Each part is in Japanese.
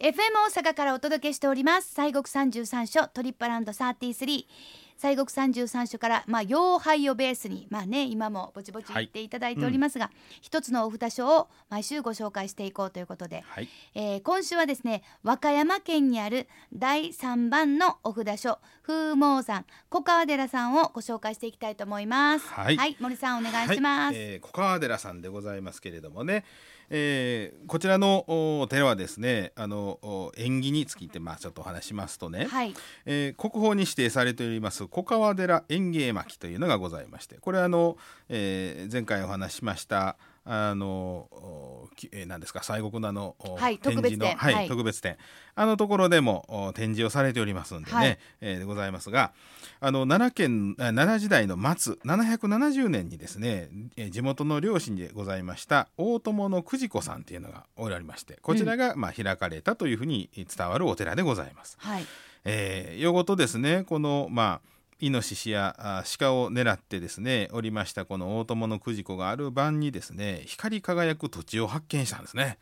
FM 大阪からお届けしております。西国三十三所トリップランド33西国三十三所からまあ妖廃をベースにまあね今もぼちぼち言っていただいておりますが、一つのお札書を毎週ご紹介していこうということで、はい。えー今週はですね和歌山県にある第3番のお札書風毛山小川寺さんをご紹介していきたいと思います。はい。森さんお願いします、はい。えー小川寺さんでございますけれどもね、えーこちらのお寺はですねあのお縁起についてまあちょっとお話ししますとね、はい。えー国宝に指定されております小川寺園芸巻というのがございましてこれはあの、えー前回お話ししましたあのえー何ですか西国のあの、おはい展示の特別展はいはい。特別展。あのところでもお展示をされておりますんでね、はい。えーでございますがあの奈良県あ奈良時代の末770年にですね、えー地元の両親でございました大友の久慈子さんっていうのがおられましてこちらが、まあ、開かれたというふうに伝わるお寺でございます。はい。えー、よごとですねこのまあイノシシやあ鹿を狙ってですねおりましたこの大友の久慈子がある晩にですね光り輝く土地を発見したんですね。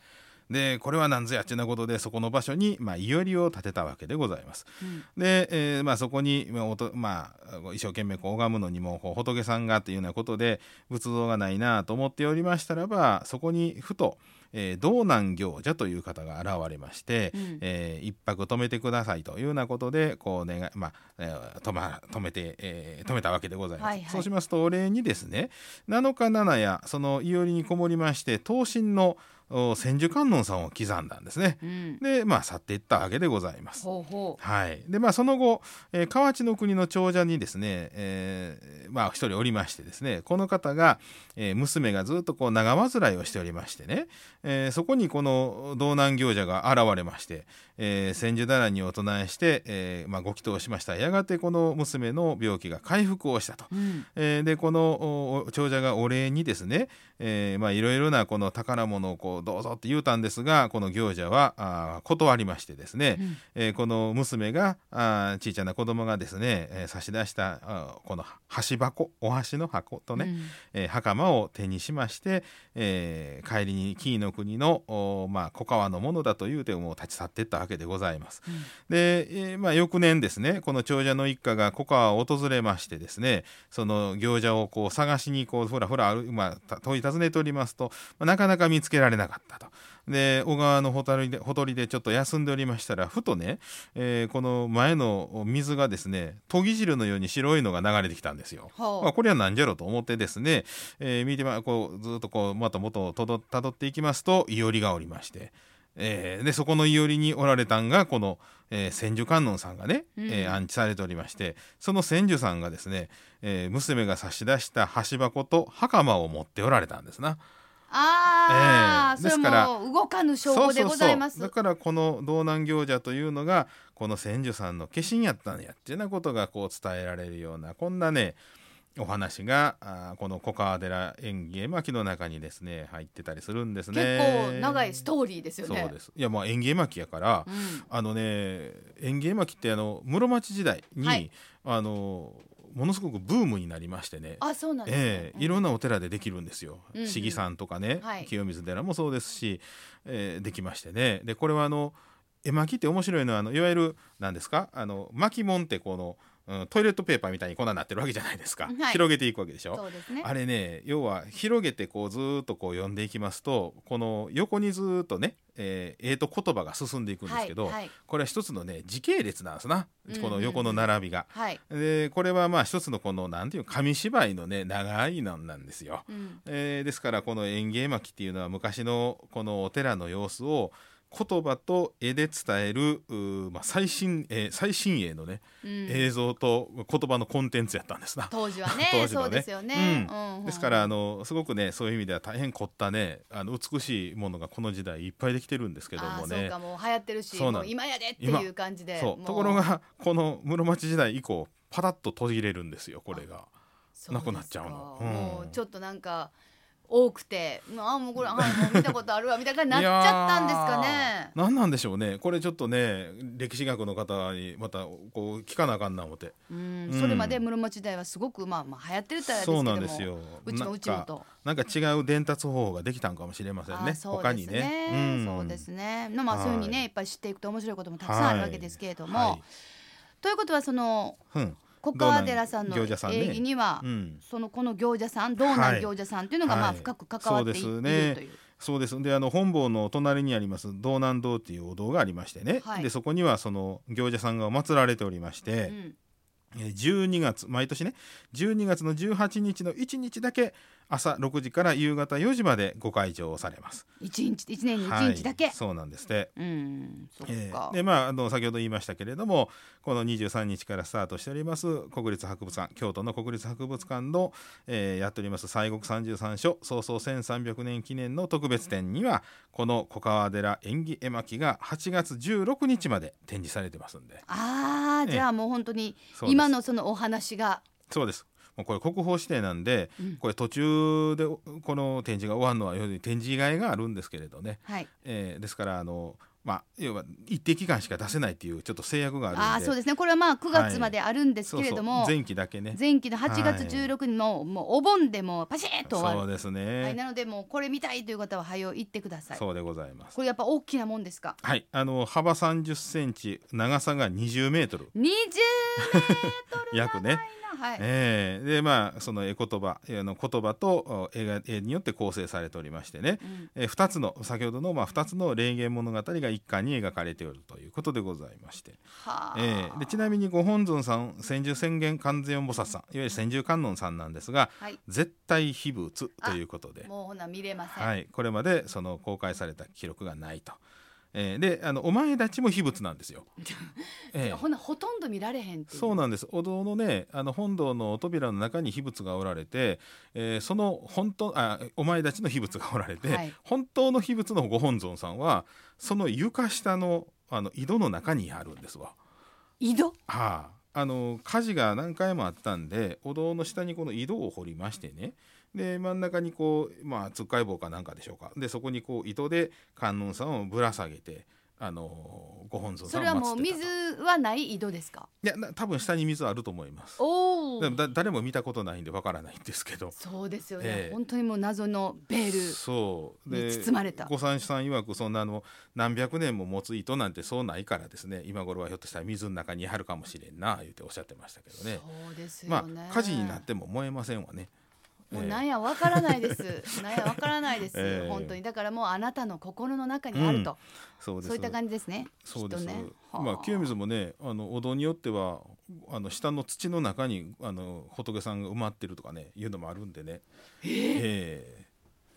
でこれは何ぞやっちなことでそこの場所に、まあ、いおりを建てたわけでございます。うんで、えーまあ、そこに、まあおとまあ、一生懸命こう拝むのにもこう仏さんがというようなことで仏像がないなと思っておりましたらばそこにふと、えー道南行者という方が現れまして、うんえー一泊泊めてくださいというようなことでこう願い、まあえー泊ま泊めて、えー泊めたわけでございます。はいはいそうしますとお礼にですね7日7夜そのいおりにこもりまして東神のお千手観音さんを刻んだんですね。うんでまあ去っていったわけでございます。はい、でまあその後、えー河内の国の長者にですね、えーまあ一人おりましてですねこの方が、えー娘がずっとこう長患いをしておりましてね、えーそこにこの道南行者が現れまして、えー千手だらにお唱えして、えーまあ、ご祈祷しましたやがてこの娘の病気が回復をしたと。うんえーでこのお長者がお礼にですね、えーまあいろいろなこの宝物をこうどうぞって言うたんですがこの行者は断りましてですね、うん。えーこの娘があー小さな子供がですね、えー差し出したあーこの箸箱お箸の箱とね、うん。えー袴を手にしまして、えー帰りに紀伊の国の、おまあ、小川のものだというてもう立ち去っていったわけでございます。うん。で、えーまあ、翌年ですねこの長者の一家が小川を訪れましてですねその行者をこう探しにこうふらふらまあ、た問い尋ねておりますと、まあなかなか見つけられなかったと。で小川のほとりでほとりでちょっと休んでおりましたらふとね、えーこの前の水がですね研ぎ汁のように白いのが流れてきたんですよ。まあ、これは何じゃろうと思ってですね、えー見てまこうずっとこうまた元をたどっていきますといおりがおりまして、えーでそこのいおりにおられたんがこの、えー千手観音さんがね、うんえー安置されておりましてその千手さんがですね、えー娘が差し出した箸箱と袴を持っておられたんですな。ああ、ええですからも動かぬ証拠でございます。だからこの道南行者というのがこの千手さんの化身やったんやっていうようなことがこう伝えられるようなこんなねお話があーこの小川寺園芸巻の中にですね入ってたりするんですね。結構長いストーリーですよね。そうですいやまあ園芸巻やから、うんあのね園芸巻ってあの室町時代に、はいあのものすごくブームになりましてね。あ、そうなんですね。ええいろんなお寺でできるんですよ。うんうん。市議さんとかね、はい。清水寺もそうですし、えーできましてね。でこれはあの絵巻って面白いのはあのいわゆる何ですか？あの巻物ってこの、うんトイレットペーパーみたいにこんなになってるわけじゃないですか、はい広げていくわけでしょ？そうですね。あれね要は広げてこうずーっとこう読んでいきますとこの横にずーっとねえーえーと言葉が進んでいくんですけど、はいはいこれは一つのね時系列なんですなこの横の並びが。はい。でこれはまあ一つのこのなんていうの紙芝居のね長いのなんですよ。うんえーですからこの園芸巻っていうのは昔のこのお寺の様子を言葉と絵で伝える、まあ、最新、えー最新鋭のね、うん。映像と言葉のコンテンツやったんですな。当時はね 当時のね。そうですよね。ううんうん。ですからあのすごくねそういう意味では大変凝ったねあの美しいものがこの時代いっぱいできてるんですけどあもね。ーそうかもう流行ってるし、今やでっていう感じで。そうもところがこの室町時代以降パタッと途切れるんですよこれが。なくなっちゃうの。うん。もうちょっとなんか多くてああもうこれ、はい、もう見たことあるわみたいな感じになっちゃったんですかね。何なんでしょうね。これちょっとね歴史学の方にまたこう聞かなあかんな思って。うんそれまで室町時代はすごくまあまあ流行ってるたらですけどもそうなんですよ。うちのうちもと。なんか違う伝達方法ができたんかもしれませんね。あそう他にね。そうですね。まあはいそういうふうにねい。っぱい知っていくと面白いこともたくさんあるわけですけれども、はい。ということはそのうん小川寺さんの道南行者さんね礼儀には、うん。そのこの行者さん道南行者さんというのがまあはい深く関わってい,、そうですいねるという。そうですであの本坊の隣にあります道南堂っていうお堂がありましてね、はい。でそこにはその行者さんが祀られておりまして、うんえー12月毎年ね12月の18日の1日だけ朝6時から夕方4時までご開帳されます。一日一年に一日だけ、はいそうなんですって。うんえーでまああの先ほど言いましたけれどもこの23日からスタートしております国立博物館京都の国立博物館の、えーやっております西国三十三所創創1300年記念の特別展にはこの小川寺縁起絵巻が8月16日まで展示されてますんで。ああええじゃあもう本当に今のそのお話が。そうですこれ国宝指定なんで、うん。これ途中でこの展示が終わるのは要するに展示以外があるんですけれどね、はい。えーですからあのまあ要は一定期間しか出せないっていうちょっと制約があるんで。ああそうですね。これはまあ9月まであるんですけれども、そうそう。前期だけね。前期の8月はい16日のもうお盆でもうパシッと終わる、そうです。ね、はい、なのでもうこれ見たいという方は早よ行ってください。そうでございます。これやっぱ大きなもんですか？はい。あの幅30センチ長さが20メートル。20メートル 約ねはい、えーでまあその絵言葉あの言葉とお絵が絵によって構成されておりましてね、うん。えー、2つの先ほどの、まあ、2つの霊言物語が一貫に描かれておるということでございまして、はあ。えーでちなみにご本尊さん千住宣言観世音菩薩さんいわゆる千住観音さんなんですがはい。絶対秘仏ということで、もうほな見れません、はい、これまでその公開された記録がないと。えーであのお前たちも秘仏なんですよ。えーほなほとんど見られへんそうなんです。お堂のねあの本堂の扉の中に秘仏がおられて、えーその本当あお前たちの秘仏がおられて、はい。本当の秘仏のご本尊さんはその床下のあの井戸の中にあるんですわ。井戸？はあ、あの火事が何回もあったんでお堂の下にこの井戸を掘りましてねで真ん中にこうまあつっかい棒かなんかでしょうか。でそこにこう糸で観音さんをぶら下げてあのご本尊さんをそれはもう水と。はない井戸ですか？いやな多分下に水あると思います。おおでもだ誰も見たことないんでわからないんですけど。そうですよね、ええ。本当にもう謎のベールそう。に包まれた。ご三さん曰くそんなあの何百年も持つ糸なんてそうないからですね。今頃はひょっとしたら水の中にあるかもしれんな言っておっしゃってましたけどね。そうですよまね、あ火事になっても燃えませんわねもうええなんやわからないです。なんやわからないです、ええ。本当に。だからもうあなたの心の中にあると、そうです。そういった感じですね。そうです、ね。まあ清水もねあのお堂によってはあの下の土の中にあの仏さんが埋まってるとかねいうのもあるんでね。ええ。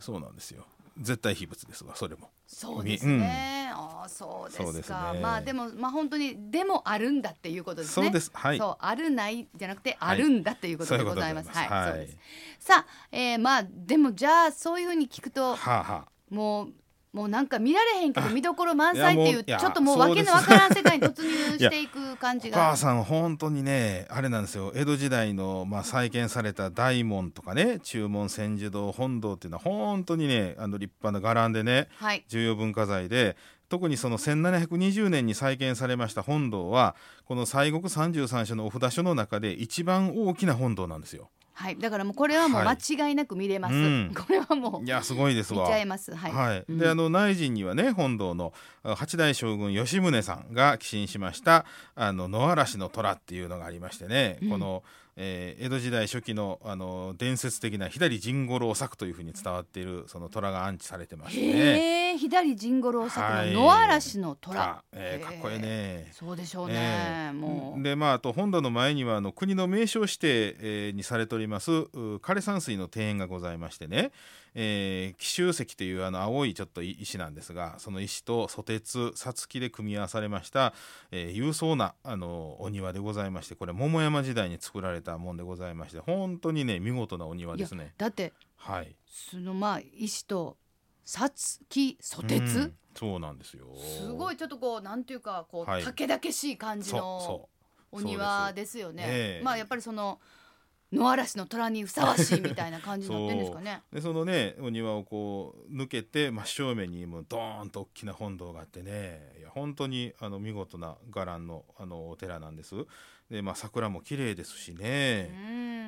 そうなんですよ絶対秘仏ですわそれもそうですね。ああそうですか。ねまあでもまあ本当にでもあるんだっていうことですね。そうですはいそうあるないじゃなくてはいあるんだっていうことでございます。はい、そうです。さあ、えー、まあでもじゃあそういうふうに聞くとはあはあもう。もうなんか見られへんけど見どころ満載っていうちょっともうそうです。わけのわからん世界に突入していく 感じおが母さん本当にねあれなんですよ。江戸時代の、まあ、再建された大門とかね中門千住堂本堂っていうのは本当にねあの立派な伽藍でねはい。重要文化財で特にその1720年に再建されました本堂はこの西国三十三所のお札所の中で一番大きな本堂なんですよ。はい、だからもうこれはもうはい間違いなく見れます。うんこれはもういやすごいですわ見ちゃいます。はい。はい、うんであの内陣にはね本堂のあ八代将軍吉宗さんが寄進しましたあの野嵐の虎っていうのがありましてね、うんこの、えー江戸時代初期のあの伝説的な左陣五郎作というふうに伝わっているその虎が安置されてましてね。へえ、左陣五郎作はいの野嵐の虎。えーかっこいいね。そうでしょうね。ええもう。でまああと本堂の前にはあの国の名勝指定、えーにされております。う枯山水の庭園がございましてね、えー紀州石というあの青いちょっと石なんですがその石とソテツさつきで組み合わされました、えー勇壮なあのお庭でございましてこれ桃山時代に作られたもんでございまして本当にね見事なお庭ですね。だってはい、そのまあ石とさつきソテツ、うんそうなんですよ。すごいちょっとこうなんていうかこう、はい。竹々しい感じのお庭ですよね。ええ。まあやっぱりその野嵐の虎にふさわしいみたいな感じになってるんですかね。でそのねお庭をこう抜けて真正面にもうドーンと大きな本堂があってね。いや本当にあの見事な伽藍のあのお寺なんです。でまあ桜も綺麗ですしね。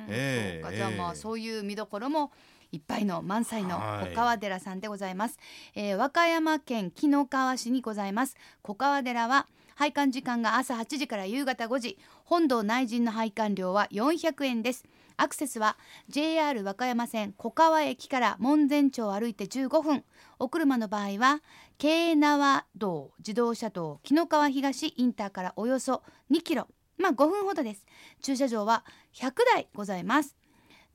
えー、じゃあまあそういう見どころもいっぱいの満載の小川寺さんでございます、はい、えー、和歌山県紀の川市にございます。小川寺は拝観時間が朝8時から夕方5時。本堂内陣の拝観料は400円です。アクセスは JR 和歌山線小川駅から門前町を歩いて15分。お車の場合は京奈和道自動車道紀の川東インターからおよそ2キロ。まあ5分ほどです。駐車場は100台ございます。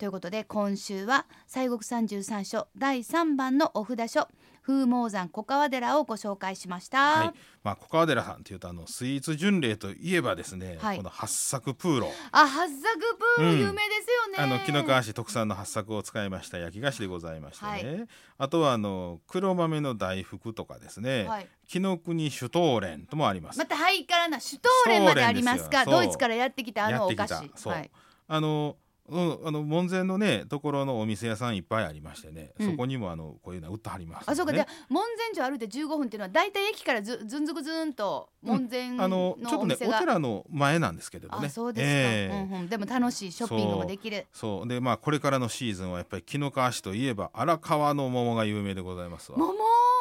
ということで今週は西国三十三所第3番のお札書風猛山粉河寺をご紹介しました、はい、まあ、粉河寺さんというとあのスイーツ巡礼といえばですね、はい、この八朔プーロ。あ八朔プーロ、有名ですよね。あの紀の川市特産の八朔を使いました焼き菓子でございましてね、はい、あとはあの黒豆の大福とかですね、はい、紀の国シュトーレンともあります。またハイカラなシュトーレンまでありますかドイツからやってきたあのお菓子。そう、あのうん、あの門前のねところのお店屋さんいっぱいありましてね、うん、そこにもあのこういうの売ってはります、ね、あそうか。じゃ門前町歩いて15分っていうのは大体駅からずずんずくずんと門前の、うん、あのちょっとねお寺の前なんですけれどね。そうですか、えー、うんうん、でも楽しいショッピングもできる。そう。でまあこれからのシーズンはやっぱり紀の川市といえば荒川の桃が有名でございますわ。桃？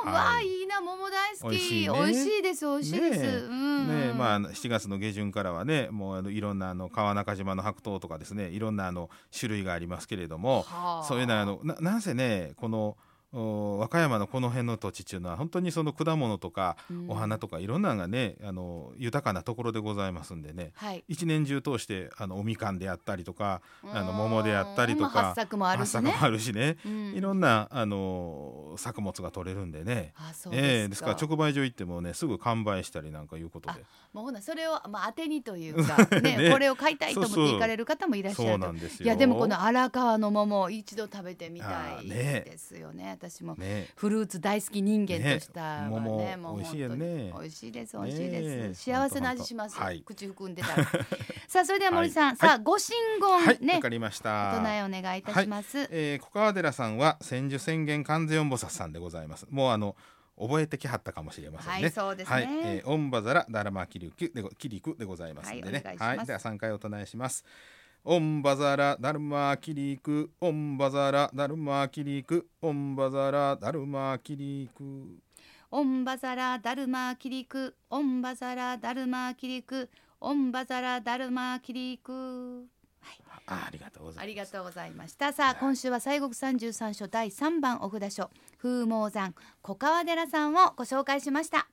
わいいな桃大好き美味しい,、ね、美味しいです。美味しいです、ねねまあ7月の下旬からはねもうあのいろんなあの川中島の白桃とかですねいろんなあの種類がありますけれども、はあ、そういうのはあのななんせねこの和歌山のこの辺の土地っていうのは本当にその果物とかお花とかいろんなのがねあの豊かなところでございますんでね、はい、一年中通してあのおみかんであったりとかあの桃であったりとか八作もあるしね。あるしね、うん、いろんなあの作物が取れるんでね。ですえー、ですか。ら直売所行ってもねすぐ完売したりなんかいうことで。もうほなそれを、まあ、当てにというか、ねね、これを買いたいと思って行かれる方もいらっしゃると。いやでもこの荒川の桃一度食べてみたいですよね私も、ね、フルーツ大好き人間としたはね。ね。もう美味しいよね。美味しいです美味しいです、幸せな味します、はい、口含んでたら。さあそれでは森さん、はい、さあご神言ね。わ、かりました。お唱えお願いいたします、えー、粉河寺さんは千手千眼観世音菩薩さんでございます。もうあの覚えてきはったかもしれませんね。はい、そうですね。はい、えー、オンバザラダラマキリクでキリクでございますんでね。はい、はい、では三回お唱えします。オンバザラダルマキリクオンバザラダルマキリクオンバザラダルマキリクオンバザラダルマキリクオンバザラダルマキリクオンバザラダルマキリクはい、あありがとうございます。ありがとうございました。さあ、今週は西国三十三所第三番お札書。風毛山小川寺さんをご紹介しました。